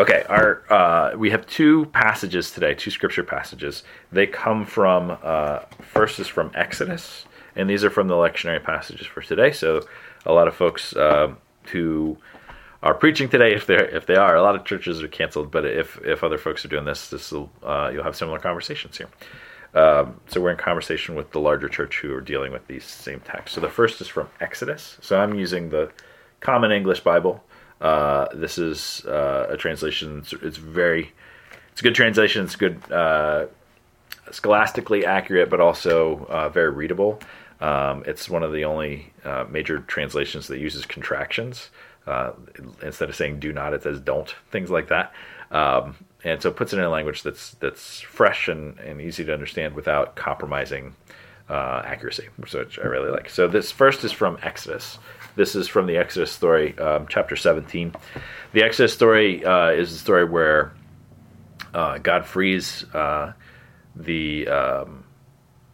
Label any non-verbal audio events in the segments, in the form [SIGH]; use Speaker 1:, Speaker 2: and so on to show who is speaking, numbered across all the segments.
Speaker 1: Okay, our uh, we have two passages today, two scripture passages. They come from uh, first is from Exodus, and these are from the lectionary passages for today. So, a lot of folks uh, who are preaching today, if they if they are, a lot of churches are canceled. But if if other folks are doing this, this will uh, you'll have similar conversations here. Um, so we're in conversation with the larger church who are dealing with these same texts. So the first is from Exodus. So I'm using the Common English Bible. Uh, this is uh, a translation. It's, it's, very, it's a good translation. It's good, uh, scholastically accurate, but also uh, very readable. Um, it's one of the only uh, major translations that uses contractions. Uh, instead of saying "do not," it says "don't." Things like that. Um, and so it puts it in a language that's that's fresh and, and easy to understand without compromising accuracy, which I really like. So this first is from Exodus. This is from the Exodus story, um, chapter 17. The Exodus story uh, is the story where uh, God frees uh, the um,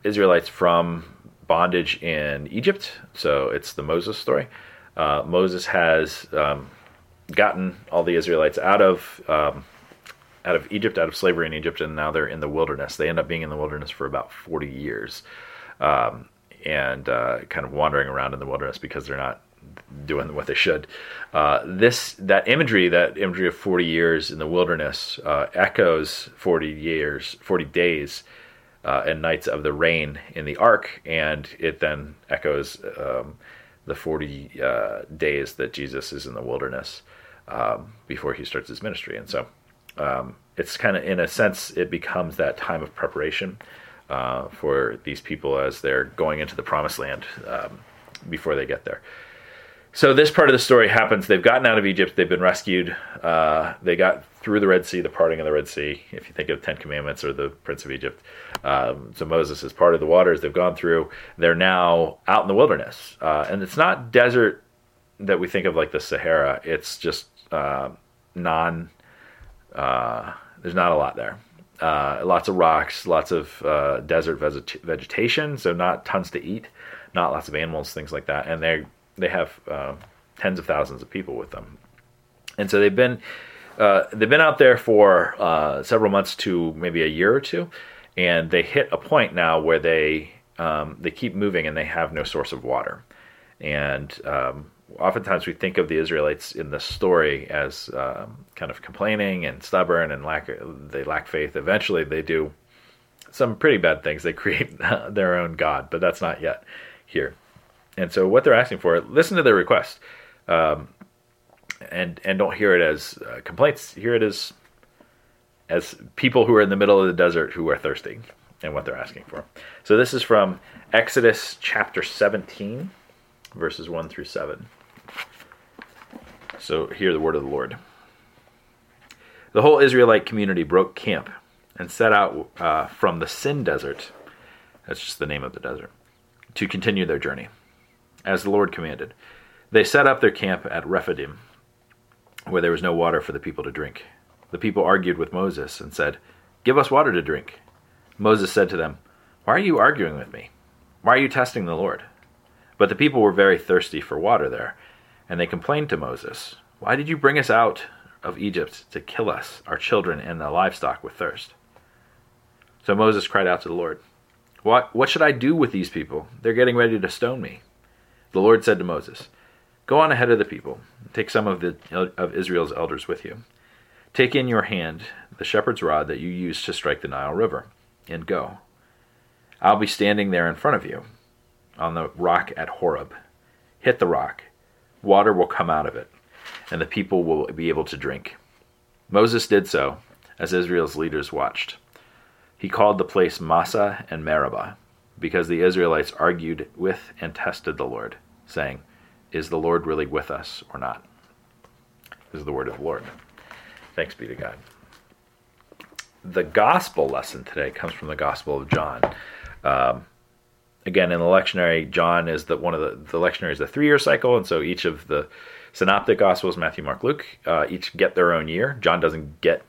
Speaker 1: Israelites from bondage in Egypt. So it's the Moses story. Uh, Moses has um, gotten all the Israelites out of um, out of Egypt, out of slavery in Egypt, and now they're in the wilderness. They end up being in the wilderness for about 40 years, um, and uh, kind of wandering around in the wilderness because they're not doing what they should. Uh, this that imagery, that imagery of 40 years in the wilderness, uh, echoes 40 years, 40 days. Uh, and nights of the rain in the ark, and it then echoes um, the 40 uh, days that Jesus is in the wilderness um, before he starts his ministry. And so um, it's kind of, in a sense, it becomes that time of preparation uh, for these people as they're going into the promised land um, before they get there. So this part of the story happens. They've gotten out of Egypt. They've been rescued. Uh, they got through the Red Sea, the parting of the Red Sea. If you think of Ten Commandments or the Prince of Egypt, um, so Moses is part of the waters. They've gone through. They're now out in the wilderness, uh, and it's not desert that we think of like the Sahara. It's just uh, non uh, there's not a lot there. Uh, lots of rocks, lots of uh, desert veget- vegetation, so not tons to eat, not lots of animals, things like that. And they they have uh, tens of thousands of people with them, and so they've been uh, they've been out there for uh, several months to maybe a year or two, and they hit a point now where they um, they keep moving and they have no source of water, and um, oftentimes we think of the Israelites in the story as um, kind of complaining and stubborn and lack they lack faith. Eventually, they do some pretty bad things. They [LAUGHS] create their own god, but that's not yet here. And so, what they're asking for, listen to their request, um, and and don't hear it as uh, complaints. Hear it as as people who are in the middle of the desert who are thirsty, and what they're asking for. So this is from Exodus chapter 17, verses 1 through 7. So hear the word of the Lord. The whole Israelite community broke camp and set out uh, from the Sin Desert, that's just the name of the desert, to continue their journey, as the Lord commanded. They set up their camp at Rephidim, where there was no water for the people to drink. The people argued with Moses and said, Give us water to drink. Moses said to them, Why are you arguing with me? Why are you testing the Lord? But the people were very thirsty for water there and they complained to Moses, Why did you bring us out of Egypt to kill us, our children, and the livestock with thirst? So Moses cried out to the Lord, What, what should I do with these people? They're getting ready to stone me. The Lord said to Moses, Go on ahead of the people, take some of, the, of Israel's elders with you. Take in your hand the shepherd's rod that you used to strike the Nile River, and go. I'll be standing there in front of you on the rock at Horeb. Hit the rock water will come out of it, and the people will be able to drink. Moses did so, as Israel's leaders watched. He called the place Massah and Meribah, because the Israelites argued with and tested the Lord, saying, Is the Lord really with us or not? This is the word of the Lord. Thanks be to God. The gospel lesson today comes from the Gospel of John. Um, again in the lectionary john is the one of the the lectionary is a three year cycle and so each of the synoptic gospels matthew mark luke uh, each get their own year john doesn't get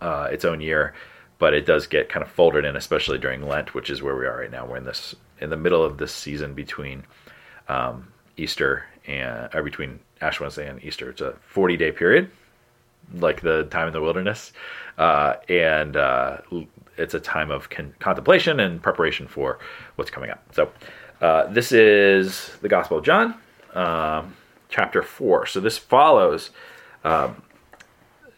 Speaker 1: uh, its own year but it does get kind of folded in especially during lent which is where we are right now we're in this in the middle of this season between um, easter and or between ash wednesday and easter it's a 40 day period like the time in the wilderness, uh, and uh, it's a time of con- contemplation and preparation for what's coming up. So, uh, this is the Gospel of John, um, chapter four. So this follows um,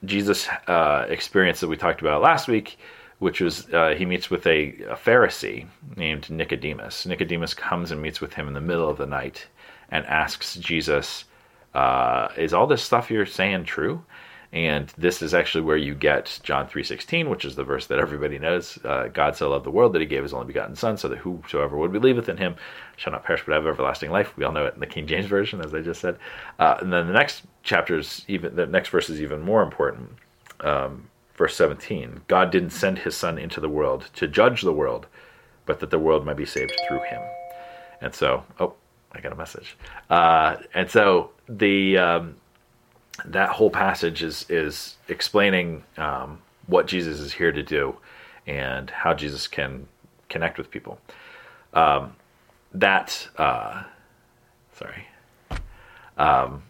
Speaker 1: Jesus' uh, experience that we talked about last week, which was uh, he meets with a, a Pharisee named Nicodemus. Nicodemus comes and meets with him in the middle of the night and asks Jesus, uh, "Is all this stuff you're saying true?" And this is actually where you get John 3.16, which is the verse that everybody knows. Uh, God so loved the world that he gave his only begotten Son, so that whosoever would believeth in him shall not perish but have everlasting life. We all know it in the King James Version, as I just said. Uh, and then the next chapter is even, the next verse is even more important. Um, verse 17, God didn't send his Son into the world to judge the world, but that the world might be saved through him. And so, oh, I got a message. Uh, and so the... Um, that whole passage is is explaining um, what Jesus is here to do and how Jesus can connect with people. Um, that uh, sorry, um,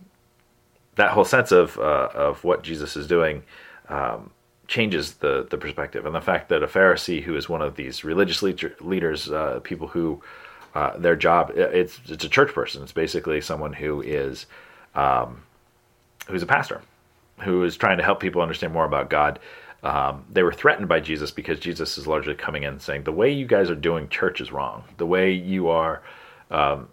Speaker 1: that whole sense of uh, of what Jesus is doing um, changes the the perspective and the fact that a Pharisee who is one of these religious leaders, uh, people who uh, their job it's it's a church person. It's basically someone who is um, who's a pastor, who is trying to help people understand more about God. Um, they were threatened by Jesus because Jesus is largely coming in saying the way you guys are doing church is wrong. The way you are, um,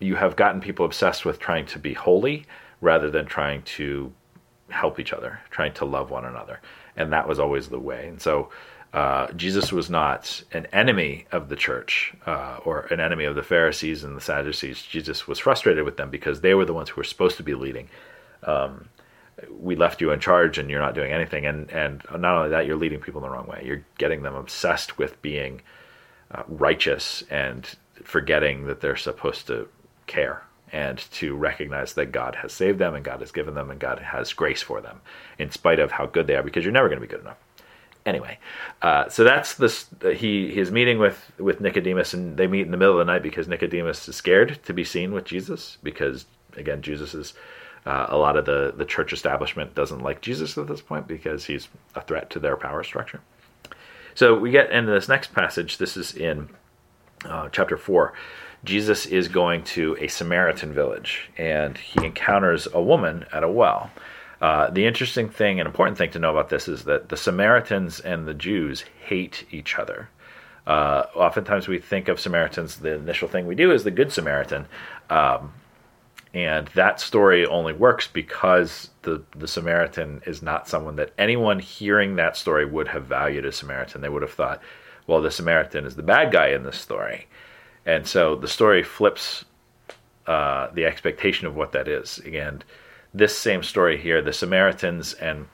Speaker 1: you have gotten people obsessed with trying to be holy rather than trying to help each other, trying to love one another, and that was always the way. And so. Uh, Jesus was not an enemy of the church uh, or an enemy of the Pharisees and the Sadducees. Jesus was frustrated with them because they were the ones who were supposed to be leading um, we left you in charge and you're not doing anything. And, and not only that, you're leading people in the wrong way. You're getting them obsessed with being uh, righteous and forgetting that they're supposed to care and to recognize that God has saved them and God has given them and God has grace for them in spite of how good they are because you're never going to be good enough. Anyway, uh, so that's this. He he's meeting with with Nicodemus, and they meet in the middle of the night because Nicodemus is scared to be seen with Jesus because again Jesus is uh, a lot of the, the church establishment doesn't like Jesus at this point because he's a threat to their power structure. So we get into this next passage. This is in uh, chapter 4. Jesus is going to a Samaritan village and he encounters a woman at a well. Uh, the interesting thing and important thing to know about this is that the Samaritans and the Jews hate each other. Uh, oftentimes we think of Samaritans, the initial thing we do is the Good Samaritan. Um, and that story only works because the the Samaritan is not someone that anyone hearing that story would have valued as Samaritan. They would have thought, well, the Samaritan is the bad guy in this story, and so the story flips uh, the expectation of what that is. And this same story here, the Samaritans and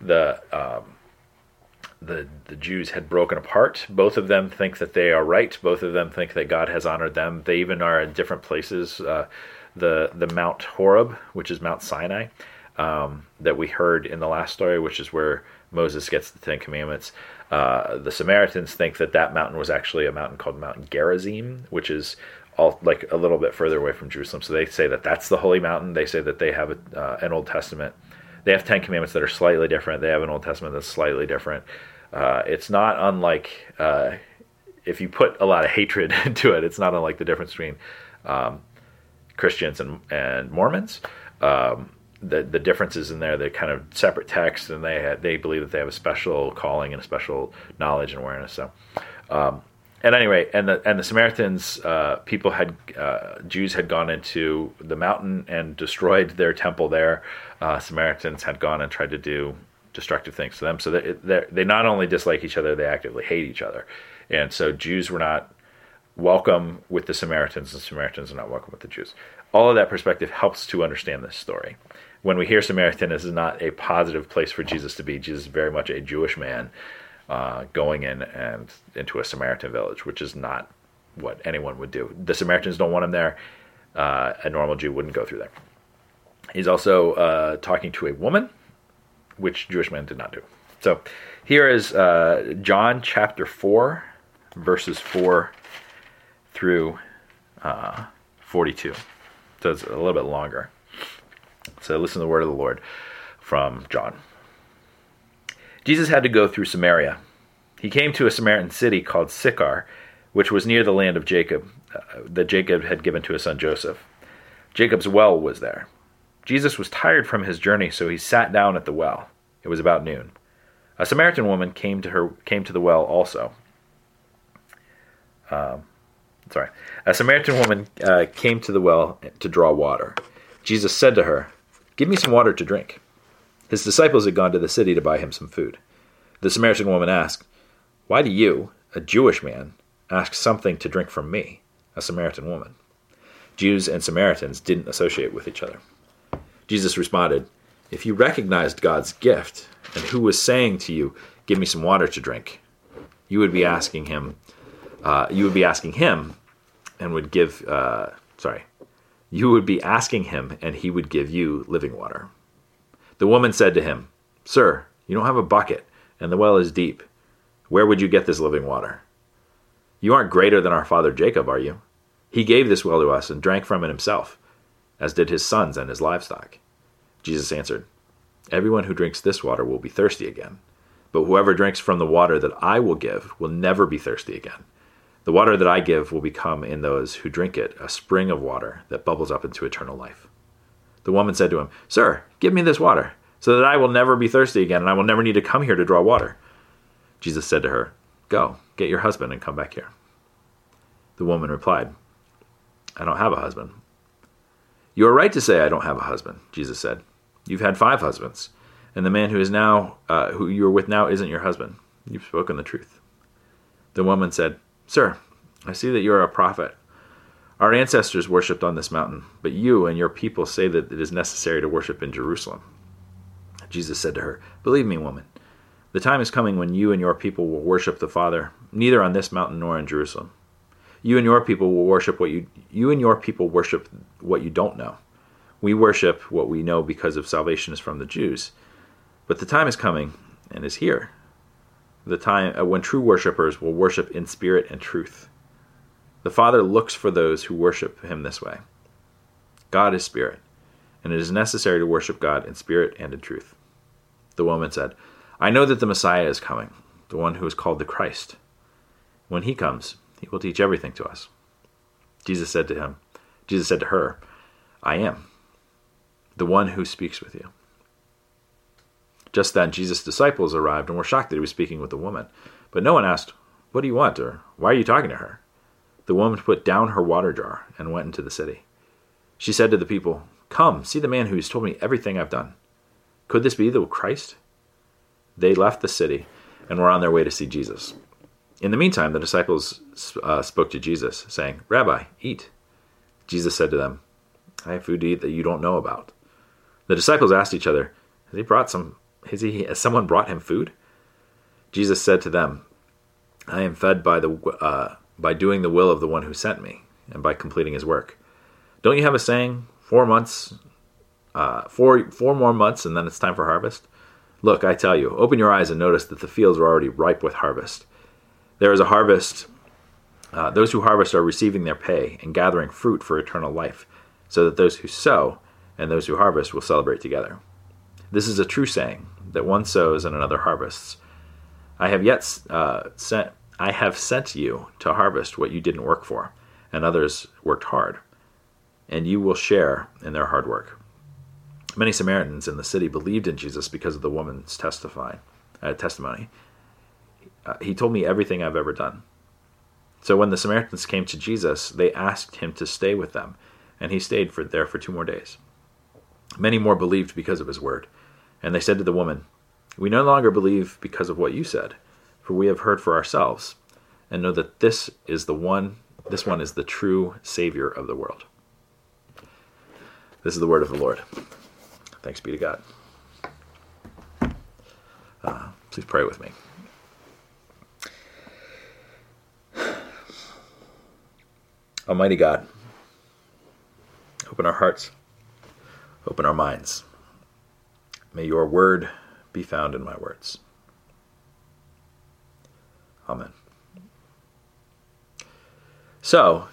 Speaker 1: the um, the the Jews had broken apart. Both of them think that they are right. Both of them think that God has honored them. They even are in different places. Uh, the the Mount Horeb, which is Mount Sinai, um, that we heard in the last story, which is where Moses gets the Ten Commandments. Uh, the Samaritans think that that mountain was actually a mountain called Mount Gerizim, which is all like a little bit further away from Jerusalem. So they say that that's the holy mountain. They say that they have a, uh, an Old Testament. They have Ten Commandments that are slightly different. They have an Old Testament that's slightly different. Uh, it's not unlike uh, if you put a lot of hatred [LAUGHS] into it. It's not unlike the difference between um, Christians and, and Mormons. Um, the the differences in there, they're kind of separate texts, and they they believe that they have a special calling and a special knowledge and awareness. So, um, at any rate, and the and the Samaritans, uh, people had uh, Jews had gone into the mountain and destroyed their temple there. Uh, Samaritans had gone and tried to do destructive things to them. So they they not only dislike each other, they actively hate each other. And so Jews were not welcome with the Samaritans, and Samaritans are not welcome with the Jews. All of that perspective helps to understand this story. When we hear Samaritan, this is not a positive place for Jesus to be. Jesus is very much a Jewish man uh, going in and into a Samaritan village, which is not what anyone would do. The Samaritans don't want him there. Uh, a normal Jew wouldn't go through there. He's also uh, talking to a woman, which Jewish men did not do. So here is uh, John chapter 4, verses 4 through uh, 42. So it's a little bit longer. So listen to the word of the Lord. from John. Jesus had to go through Samaria. He came to a Samaritan city called Sychar, which was near the land of Jacob, uh, that Jacob had given to his son Joseph. Jacob's well was there. Jesus was tired from his journey, so he sat down at the well. It was about noon. A Samaritan woman came to her came to the well also. Um, sorry, a Samaritan woman uh, came to the well to draw water. Jesus said to her, "Give me some water to drink." His disciples had gone to the city to buy him some food. The Samaritan woman asked, "Why do you, a Jewish man, ask something to drink from me, a Samaritan woman?" Jews and Samaritans didn't associate with each other. Jesus responded, If you recognized God's gift and who was saying to you, Give me some water to drink, you would be asking him, uh, you would be asking him and would give, uh, sorry, you would be asking him and he would give you living water. The woman said to him, Sir, you don't have a bucket and the well is deep. Where would you get this living water? You aren't greater than our father Jacob, are you? He gave this well to us and drank from it himself as did his sons and his livestock. Jesus answered, Everyone who drinks this water will be thirsty again, but whoever drinks from the water that I will give will never be thirsty again. The water that I give will become in those who drink it a spring of water that bubbles up into eternal life. The woman said to him, Sir, give me this water, so that I will never be thirsty again, and I will never need to come here to draw water. Jesus said to her, Go, get your husband and come back here. The woman replied, I don't have a husband. You are right to say, I don't have a husband, Jesus said. You've had five husbands, and the man who is now, uh, who you are with now, isn't your husband. You've spoken the truth. The woman said, Sir, I see that you are a prophet. Our ancestors worshipped on this mountain, but you and your people say that it is necessary to worship in Jerusalem. Jesus said to her, Believe me, woman, the time is coming when you and your people will worship the Father, neither on this mountain nor in Jerusalem. You and your people will worship what you you and your people worship what you don't know. We worship what we know because of salvation is from the Jews. But the time is coming and is here. The time uh, when true worshippers will worship in spirit and truth. The Father looks for those who worship him this way. God is spirit, and it is necessary to worship God in spirit and in truth. The woman said, I know that the Messiah is coming, the one who is called the Christ. When he comes, he will teach everything to us. Jesus said to him, Jesus said to her, I am the one who speaks with you. Just then, Jesus' disciples arrived and were shocked that he was speaking with a woman. But no one asked, What do you want? or Why are you talking to her? The woman put down her water jar and went into the city. She said to the people, Come, see the man who has told me everything I've done. Could this be the Christ? They left the city and were on their way to see Jesus. In the meantime, the disciples uh, spoke to Jesus, saying, Rabbi, eat. Jesus said to them, I have food to eat that you don't know about. The disciples asked each other, Has he brought some has he has someone brought him food? Jesus said to them, I am fed by the uh, by doing the will of the one who sent me, and by completing his work. Don't you have a saying, four months, uh, four four more months, and then it's time for harvest? Look, I tell you, open your eyes and notice that the fields are already ripe with harvest. There is a harvest. Uh, those who harvest are receiving their pay and gathering fruit for eternal life, so that those who sow and those who harvest will celebrate together. This is a true saying that one sows and another harvests. I have yet uh, sent. I have sent you to harvest what you didn't work for, and others worked hard, and you will share in their hard work. Many Samaritans in the city believed in Jesus because of the woman's testify, uh, testimony. Uh, he told me everything I've ever done. So when the Samaritans came to Jesus, they asked him to stay with them, and he stayed for there for two more days. Many more believed because of his word, and they said to the woman, "We no longer believe because of what you said, for we have heard for ourselves, and know that this is the one this one is the true savior of the world." This is the word of the Lord. Thanks be to God. Uh, please pray with me. Almighty God, open our hearts, open our minds. May your word be found in my words. Amen. So,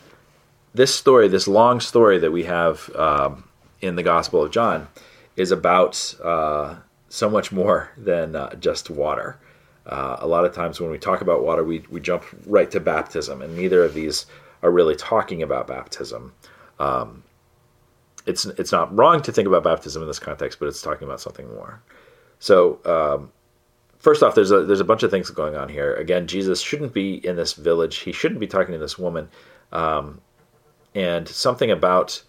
Speaker 1: this story, this long story that we have um, in the Gospel of John, is about uh, so much more than uh, just water. Uh, a lot of times when we talk about water, we, we jump right to baptism, and neither of these are really talking about baptism. Um, it's it's not wrong to think about baptism in this context, but it's talking about something more. So um, first off, there's a there's a bunch of things going on here. Again, Jesus shouldn't be in this village. He shouldn't be talking to this woman, um, and something about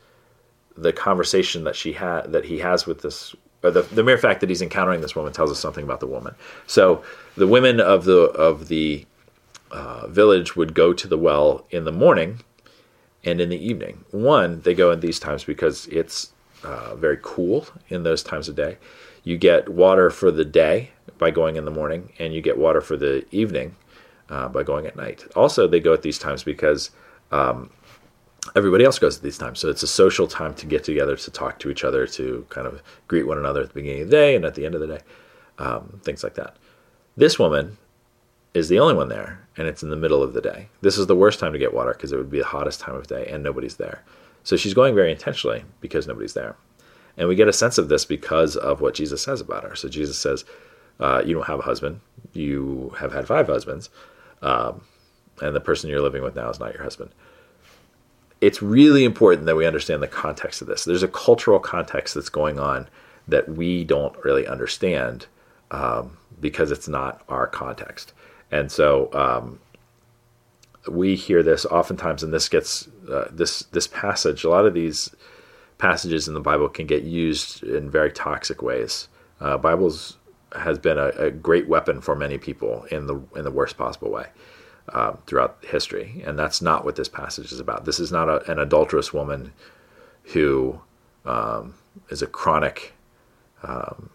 Speaker 1: the conversation that she had that he has with this or the, the mere fact that he's encountering this woman tells us something about the woman. So the women of the of the uh, village would go to the well in the morning and in the evening. One, they go in these times because it's uh, very cool in those times of day. You get water for the day by going in the morning, and you get water for the evening uh, by going at night. Also, they go at these times because um, everybody else goes at these times. So it's a social time to get together, to talk to each other, to kind of greet one another at the beginning of the day and at the end of the day, um, things like that. This woman is the only one there, and it's in the middle of the day. This is the worst time to get water because it would be the hottest time of day, and nobody's there. So she's going very intentionally because nobody's there. And we get a sense of this because of what Jesus says about her. So Jesus says, uh, You don't have a husband, you have had five husbands, um, and the person you're living with now is not your husband it's really important that we understand the context of this. There's a cultural context that's going on that we don't really understand um, because it's not our context. And so um, we hear this oftentimes, and this gets uh, this this passage. A lot of these passages in the Bible can get used in very toxic ways. Uh, Bibles has been a, a, great weapon for many people in the in the worst possible way uh, throughout history, and that's not what this passage is about. This is not a, an adulterous woman who um, is a chronic um,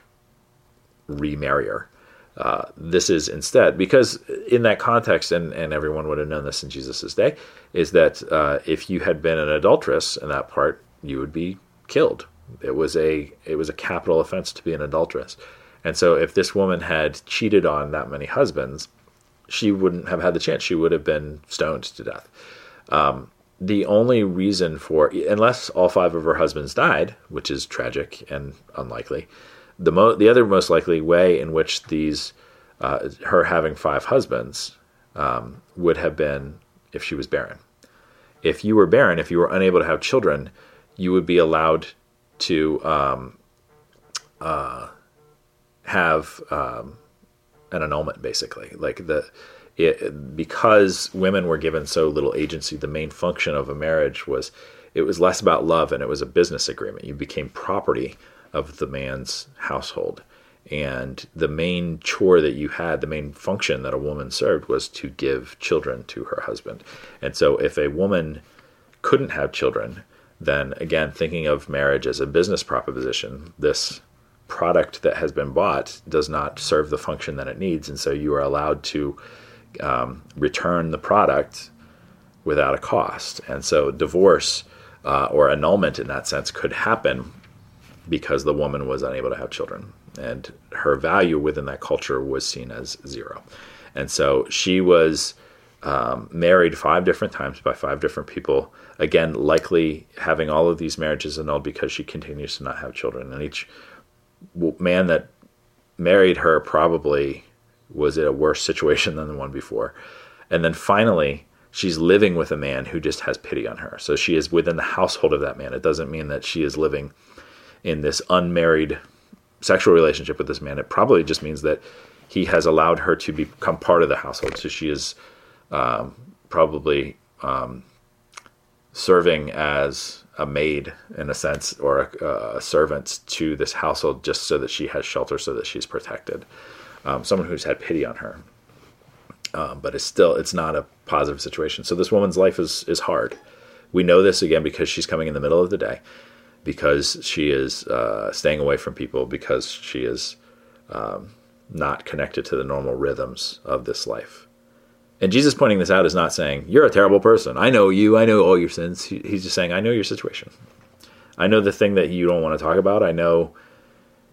Speaker 1: remarrier. Uh, this is instead because in that context, and, and everyone would have known this in Jesus' day, is that uh, if you had been an adulteress in that part, you would be killed. It was a it was a capital offense to be an adulteress, and so if this woman had cheated on that many husbands, she wouldn't have had the chance. She would have been stoned to death. Um, the only reason for, unless all five of her husbands died, which is tragic and unlikely, the mo- the other most likely way in which these uh, her having five husbands um, would have been if she was barren. If you were barren, if you were unable to have children, you would be allowed to um, uh, have um, an annulment, basically. Like the it, because women were given so little agency, the main function of a marriage was it was less about love and it was a business agreement. You became property of the man's household. And the main chore that you had, the main function that a woman served was to give children to her husband. And so if a woman couldn't have children, then again, thinking of marriage as a business proposition, this product that has been bought does not serve the function that it needs, and so you are allowed to um, return the product without a cost. And so divorce uh, or annulment in that sense could happen because the woman was unable to have children, and her value within that culture was seen as zero. And so she was um, married five different times by five different people. Again, likely having all of these marriages annulled because she continues to not have children. And each man that married her probably was in a worse situation [LAUGHS] than the one before. And then finally, she's living with a man who just has pity on her. So she is within the household of that man. It doesn't mean that she is living in this unmarried sexual relationship with this man. It probably just means that he has allowed her to become part of the household. So she is um, probably um, serving as a maid in a sense or a, a, servant to this household just so that she has shelter so that she's protected um, someone who's had pity on her um, but it's still it's not a positive situation so this woman's life is is hard we know this again because she's coming in the middle of the day because she is uh, staying away from people because she is um, not connected to the normal rhythms of this life and Jesus pointing this out is not saying, You're a terrible person. I know you. I know all your sins. He's just saying, I know your situation. I know the thing that you don't want to talk about. I know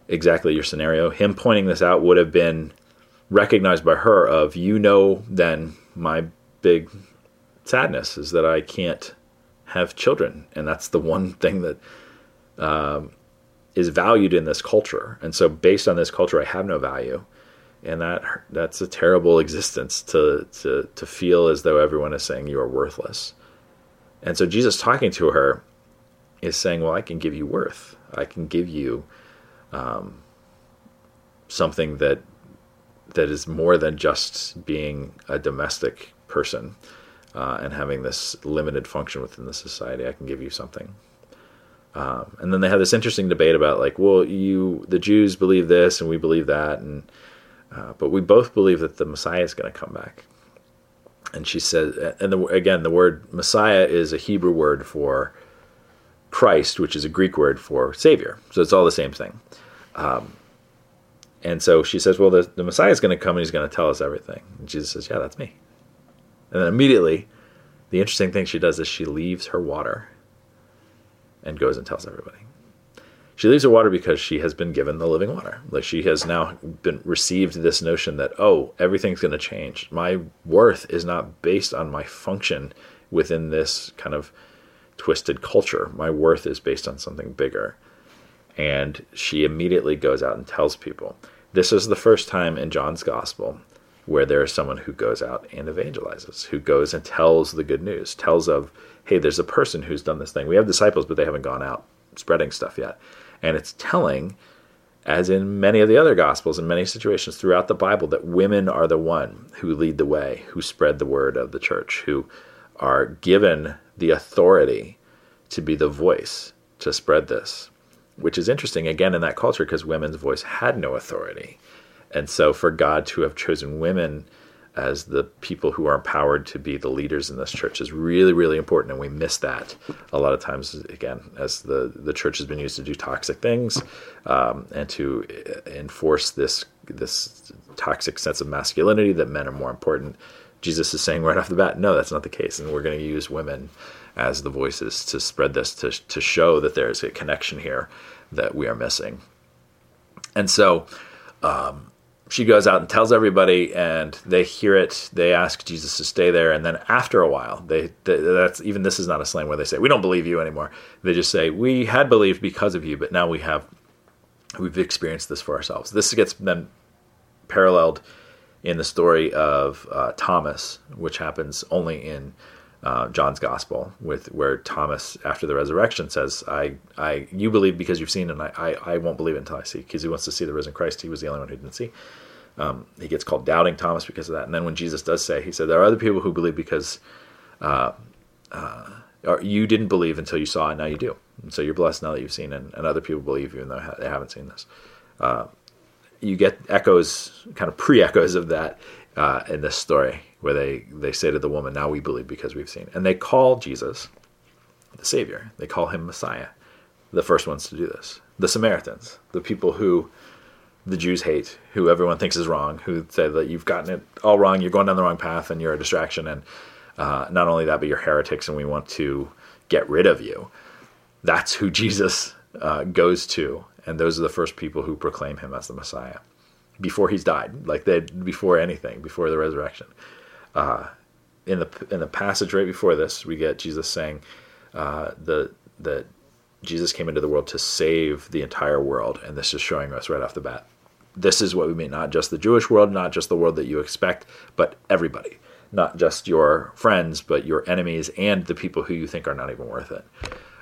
Speaker 1: exactly your scenario. Him pointing this out would have been recognized by her of, You know, then my big sadness is that I can't have children. And that's the one thing that um, is valued in this culture, and so based on this culture, I have no value, and that that's a terrible [LAUGHS] existence to to to feel as though everyone is saying you are worthless. And so Jesus talking to her is saying, "Well, I can give you worth. I can give you um, something that that is more than just being a domestic person uh, and having this limited function within the society. I can give you something." Um, and then they had this interesting debate about like, well, you the Jews believe this and we believe that, and uh, but we both believe that the Messiah is going to come back. And she says, and the, again, the word Messiah is a Hebrew word for Christ, which is a Greek word for Savior. So it's all the same thing. Um, and so she says, well, the, the Messiah is going to come and he's going to tell us everything. And Jesus says, yeah, that's me. And then immediately, the interesting thing she does is she leaves her water and goes and tells everybody. She leaves her water because she has been given the living water. Like she has now been received this notion that oh, everything's going to change. My worth is not based on my function within this kind of twisted culture. My worth is based on something bigger. And she immediately goes out and tells people. This is the first time in John's gospel where there is someone who goes out and evangelizes, who goes and tells the good news, tells of, hey, there's a person who's done this thing. We have disciples, but they haven't gone out spreading stuff yet. And it's telling, as in many of the other gospels in many situations throughout the Bible, that women are the one who lead the way, who spread the word of the church, who are given the authority to be the voice to spread this, which is interesting again in that culture because women's voice had no authority. And so for God to have chosen women as the people who are empowered to be the leaders in this church is really, really important. And we miss that a lot of times, again, as the, the church has been used to do toxic things um, and to enforce this, this toxic sense of masculinity that men are more important. Jesus is saying right off the bat, no, that's not the case. And we're going to use women as the voices to spread this, to, to show that there's a connection here that we are missing. And so, um, she goes out and tells everybody, and they hear it. They ask Jesus to stay there, and then after a while, they, they, that's even this is not a slam where they say we don't believe you anymore. They just say we had believed because of you, but now we have we've experienced this for ourselves. This gets then paralleled in the story of uh, Thomas, which happens only in uh, John's gospel, with where Thomas, after the resurrection, says, "I, I, you believe because you've seen, and I, I, I won't believe it until I see." Because he wants to see the risen Christ. He was the only one who didn't see. Um, he gets called doubting Thomas because of that. And then when Jesus does say, he said, "There are other people who believe because uh, uh, you didn't believe until you saw, and now you do. And so you're blessed now that you've seen, and, and other people believe even though they haven't seen this." Uh, you get echoes, kind of pre-echoes of that uh, in this story where they, they say to the woman, Now we believe because we've seen. And they call Jesus the Savior, they call him Messiah, the first ones to do this. The Samaritans, the people who the Jews hate, who everyone thinks is wrong, who say that you've gotten it all wrong, you're going down the wrong path, and you're a distraction. And uh, not only that, but you're heretics, and we want to get rid of you. That's who Jesus uh, goes to, and those are the first people who proclaim him as the Messiah before he's died, like they before anything, before the resurrection. Uh, in the in the passage right before this, we get Jesus saying uh, the that Jesus came into the world to save the entire world, and this is showing us right off the bat. This is what we mean, not just the Jewish world, not just the world that you expect, but everybody. Not just your friends, but your enemies and the people who you think are not even worth it.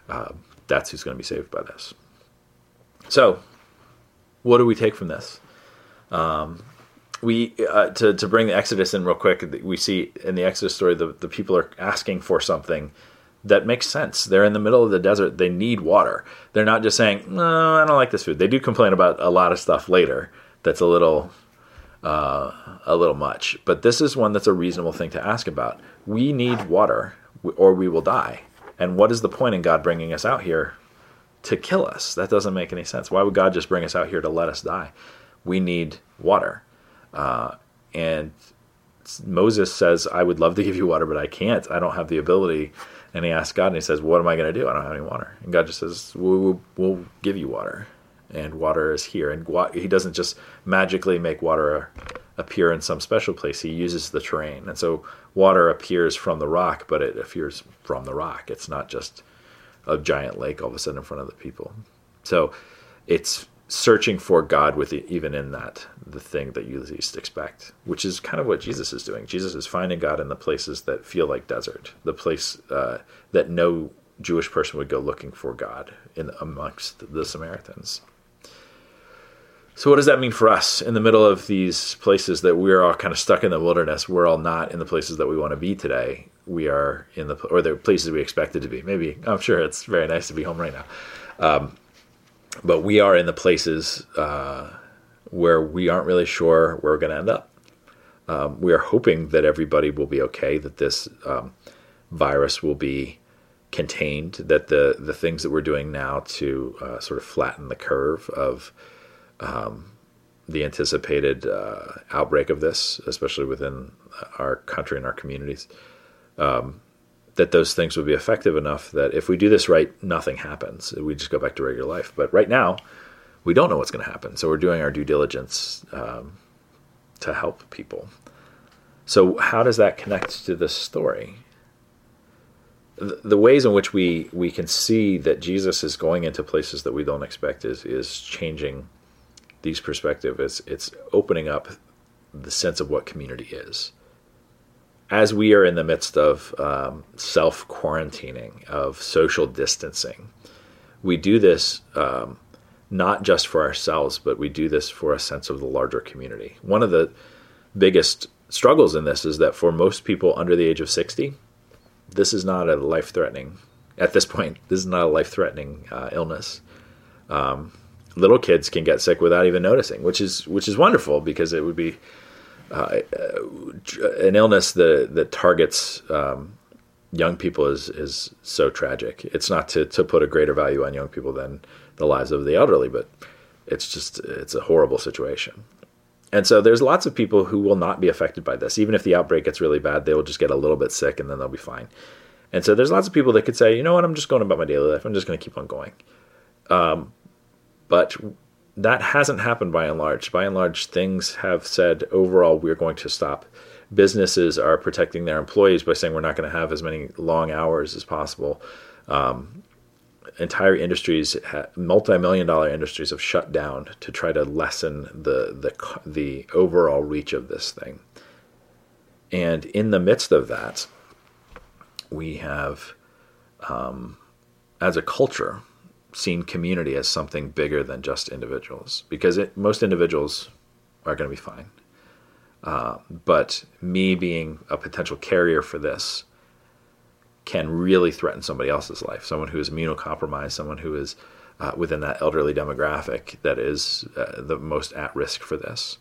Speaker 1: Uh, that's who's going to be saved by this. So, what do we take from this? Um, we uh, to to bring the Exodus in real quick. We see in the Exodus story the the people are asking for something that makes sense. They're in the middle of the desert. They need water. They're not just saying, "No, I don't like this food." They do complain about a lot of stuff later. That's a little uh, a little much. But this is one that's a reasonable thing to ask about. We need water, or we will die. And what is the point in God bringing us out here to kill us? That doesn't make any sense. Why would God just bring us out here to let us die? We need water. Uh, and Moses says, I would love to give you water, but I can't. I don't have the ability. And he asks God, and he says, What am I going to do? I don't have any water. And God just says, We'll, we'll give you water. And water is here. And he doesn't just magically make water appear in some special place, he uses the terrain. And so water appears from the rock, but it appears from the rock. It's not just a giant lake all of a sudden in front of the people. So it's searching for God with the, even in that the thing that you least expect, which is kind of what Jesus is doing. Jesus is finding God in the places that feel like desert, the place uh, that no Jewish person would go looking for God in amongst the Samaritans. So, what does that mean for us in the middle of these places that we're all kind of stuck in the wilderness? We're all not in the places that we want to be today. We are in the or the places we expected to be. Maybe I'm sure it's very nice to be home right now, um, but we are in the places uh, where we aren't really sure where we're going to end up. Um, we are hoping that everybody will be okay, that this um, virus will be contained, that the the things that we're doing now to uh, sort of flatten the curve of um, the anticipated uh, outbreak of this, especially within our country and our communities, um, that those things would be effective enough that if we do this right, nothing happens. We just go back to regular life. But right now, we don't know what's going to happen. So we're doing our due diligence um, to help people. So, how does that connect to this story? the ways in which we we can see that Jesus is going into places that we don't expect is is changing these perspectives. It's it's opening up the sense of what community is. As we are in the midst of um, self quarantining, of social distancing, we do this um, not just for ourselves, but we do this for a sense of the larger community. One of the biggest struggles in this is that for most people under the age of 60, this is not a life threatening, at this point, this is not a life threatening uh, illness. Um, little kids can get sick without even noticing, which is which is wonderful because it would be uh, an illness that that targets um, young people is is so tragic. It's not to to put a greater value on young people than the lives of the elderly, but it's just it's a horrible situation. And so there's lots of people who will not be affected by this. Even if the outbreak gets really bad, they will just get a little bit sick and then they'll be fine. And so there's lots of people that could say, you know what, I'm just going about my daily life. I'm just going to keep on going. Um, but that hasn't happened by and large. By and large, things have said overall we're going to stop. Businesses are protecting their employees by saying we're not going to have as many long hours as possible. Um, entire industries, multi-million dollar industries, have shut down to try to lessen the the the overall reach of this thing. And in the midst of that, we have, um, as a culture, seen community as something bigger than just individuals because it, most individuals are going to be fine. Uh, but me being a potential carrier for this can really threaten somebody else's life. Someone who is immunocompromised, someone who is uh, within that elderly demographic that is uh, the most at risk for this.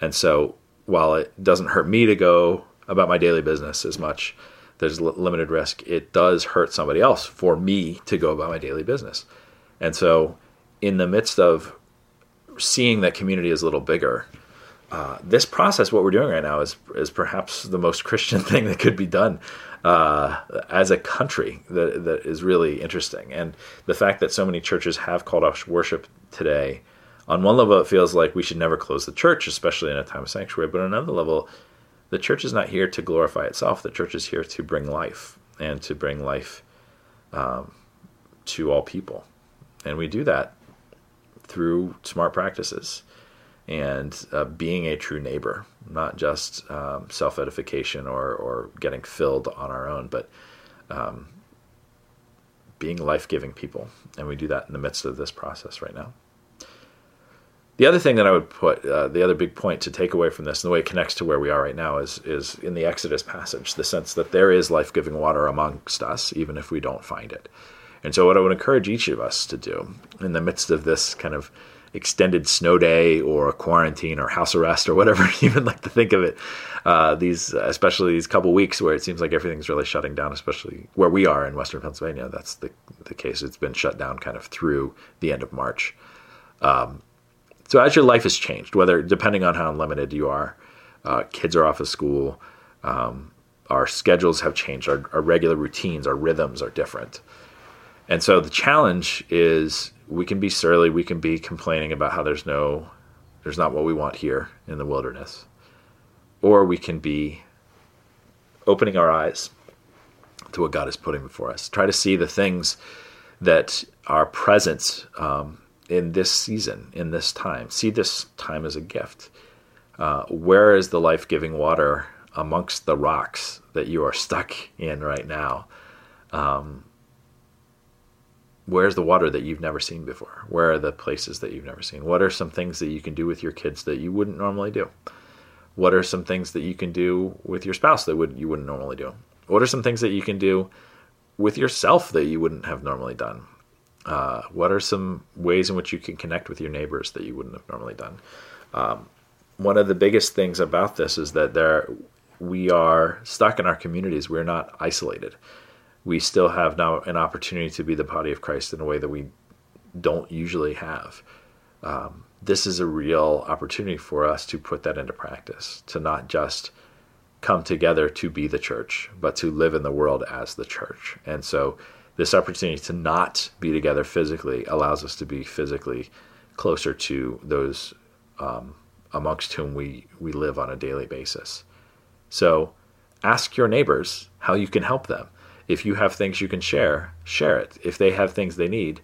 Speaker 1: And so, while it doesn't hurt me to go about my daily business as much, there's limited risk. It does hurt somebody else for me to go about my daily business. And so, in the midst of seeing that community is a little bigger, uh, this process, what we're doing right now, is is perhaps the most Christian [LAUGHS] thing that could be done uh, as a country. That that is really interesting, and the fact that so many churches have called off worship today. On one level, it feels like we should never close the church, especially in a time of sanctuary. But on another level, the church is not here to glorify itself. The church is here to bring life and to bring life um, to all people. And we do that through smart practices and uh, being a true neighbor, not just um, self edification or, or getting filled on our own, but um, being life giving people. And we do that in the midst of this process right now. The other thing that I would put, uh, the other big point to take away from this, and the way it connects to where we are right now, is is in the Exodus passage, the sense that there is life giving water amongst us, even if we don't find it. And so, what I would encourage each of us to do in the midst of this kind of extended snow day or a quarantine or house arrest or whatever you [LAUGHS] even like to think of it, uh, these especially these couple weeks where it seems like everything's really shutting down, especially where we are in Western Pennsylvania. That's the the case. It's been shut down kind of through the end of March. Um, so as your life has changed, whether depending on how unlimited you are, uh, kids are off of school. Um, our schedules have changed. Our, our regular routines, our rhythms are different. And so the challenge is we can be surly, we can be complaining about how there's no there's not what we want here in the wilderness. Or we can be opening our eyes to what God is putting before us. Try to see the things that are present um, in this season, in this time. See this time as a gift. Uh, where is the life giving water amongst the rocks that you are stuck in right now? Um, where's the water that you've never seen before? Where are the places that you've never seen? What are some things that you can do with your kids that you wouldn't normally do? What are some things that you can do with your spouse that would you wouldn't normally do? What are some things that you can do with yourself that you wouldn't have normally done? Uh, what are some ways in which you can connect with your neighbors that you wouldn't have normally done? Um, one of the biggest things about this is that there we are stuck in our communities. We're not isolated. We still have now an opportunity to be the body of Christ in a way that we don't usually have. Um, this is a real opportunity for us to put that into practice, to not just come together to be the church, but to live in the world as the church. And so, this opportunity to not be together physically allows us to be physically closer to those um, amongst whom we, we live on a daily basis. So, ask your neighbors how you can help them. If you have things you can share, share it. If they have things they need,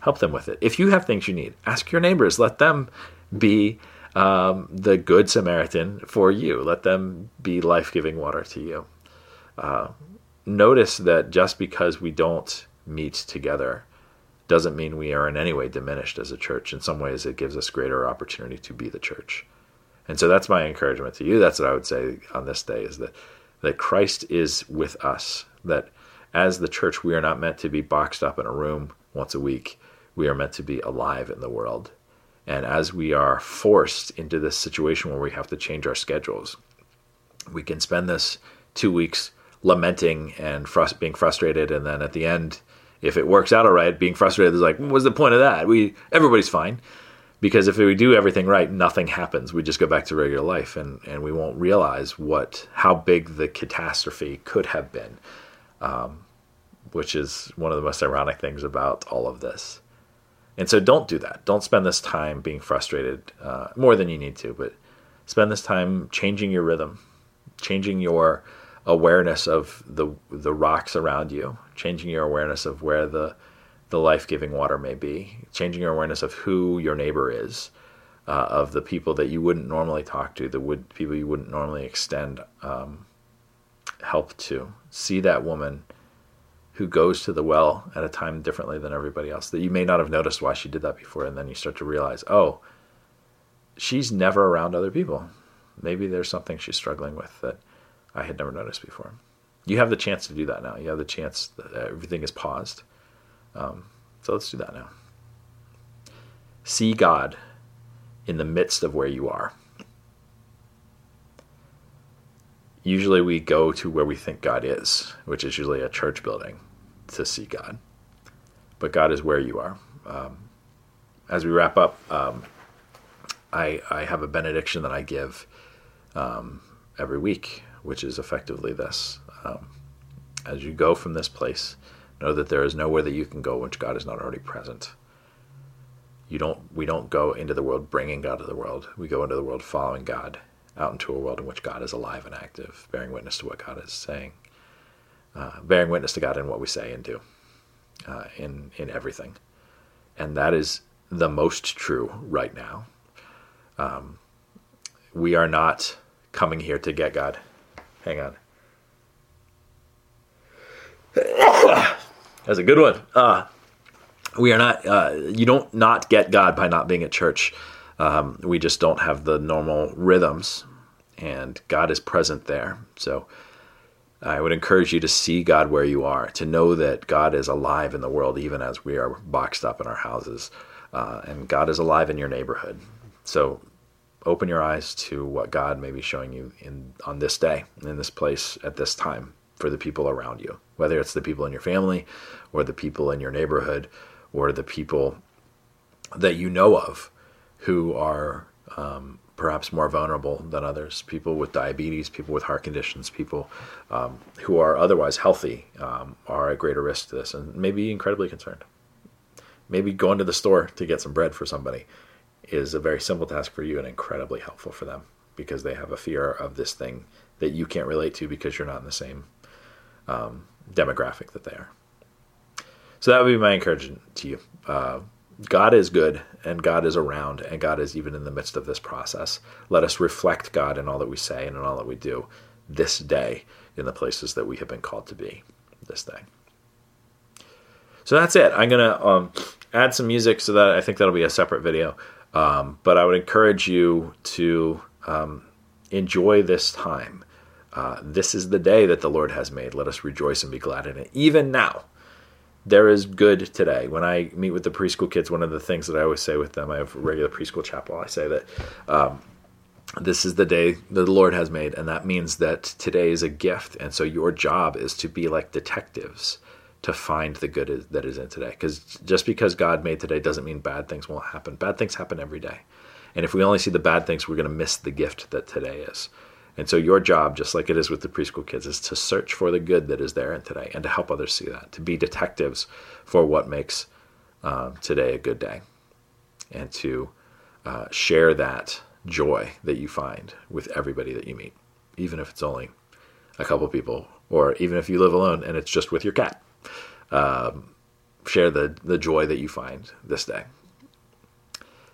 Speaker 1: help them with it. If you have things you need, ask your neighbors. Let them be um, the good Samaritan for you. Let them be life giving water to you. Uh, notice that just because we don't meet together doesn't mean we are in any way diminished as a church. In some ways, it gives us greater opportunity to be the church. And so that's my encouragement to you. That's what I would say on this day is that, that Christ is with us. That as the church, we are not meant to be boxed up in a room once a week. We are meant to be alive in the world. And as we are forced into this situation where we have to change our schedules, we can spend this two weeks lamenting and frust- being frustrated. And then at the end, if it works out all right, being frustrated is like, what's the point of that? We everybody's fine. Because if we do everything right, nothing happens. We just go back to regular life and, and we won't realize what how big the catastrophe could have been. Um, which is one of the most ironic things about all of this. And so don't do that. Don't spend this time being frustrated uh, more than you need to, but spend this time changing your rhythm, changing your awareness of the the rocks around you, changing your awareness of where the the life-giving water may be, changing your awareness of who your neighbor is, uh, of the people that you wouldn't normally talk to, the would people you wouldn't normally extend um, help to. See that woman who goes to the well at a time differently than everybody else that you may not have noticed why she did that before and then you start to realize oh she's never around other people. Maybe there's something she's struggling with that i had never noticed before. You have the chance to do that now. You have the chance that everything is paused. Um, so let's do that now. See god in the midst of where you are usually we go to where we think God is, which is usually a church building, to see God. But God is where you are. Um, as we wrap up, um, I, I have a benediction that I give um, every week, which is effectively this. Um, as you go from this place, know that there is nowhere that you can go which God is not already present. You don't. We don't go into the world bringing God to the world. We go into the world following God out into a world in which God is alive and active, bearing witness to what God is saying, uh, bearing witness to God in what we say and do, uh, in in everything, and that is the most true right now. Um, we are not coming here to get God. Hang on. [COUGHS] That's a good one. Uh, we are not. Uh, you don't not get God by not being at church. Um, we just don't have the normal rhythms, and God is present there. So I would encourage you to see God where you are, to know that God is alive in the world, even as we are boxed up in our houses, uh, and God is alive in your neighborhood. So open your eyes to what God may be showing you in on this day, in this place, at this time, for the people around you, whether it's the people in your family, or the people in your neighborhood, or the people that you know of who are um, perhaps more vulnerable than others. People with diabetes, people with heart conditions, people um, who are otherwise healthy um, are at greater risk to this and may be incredibly concerned. Maybe going to the store to get some bread for somebody is a very simple task for you and incredibly helpful for them because they have a fear of this thing that you can't relate to because you're not in the same um, demographic that they are. So that would be my encouragement to you. Uh, God is good and God is around and God is even in the midst of this process. Let us reflect God in all that we say and in all that we do this day in the places that we have been called to be this day. So that's it. I'm going to um, add some music so that I think that'll be a separate video. Um, but I would encourage you to um, enjoy this time. Uh, this is the day that the Lord has made. Let us rejoice and be glad in it. Even now, there is good today. When I meet with the preschool kids, one of the things that I always say with them, I have a regular preschool chapel. I say that um, this is the day that the Lord has made, and that means that today is a gift. And so your job is to be like detectives to find the good that is in today. Because just because God made today doesn't mean bad things won't happen. Bad things happen every day. And if we only see the bad things, we're going to miss the gift that today is. And so your job, just like it is with the preschool kids, is to search for the good that is there in today and to help others see that, to be detectives for what makes um, today a good day, and to uh, share that joy that you find with everybody that you meet, even if it's only a couple people, or even if you live alone and it's just with your cat. Um, share the, the joy that you find this day.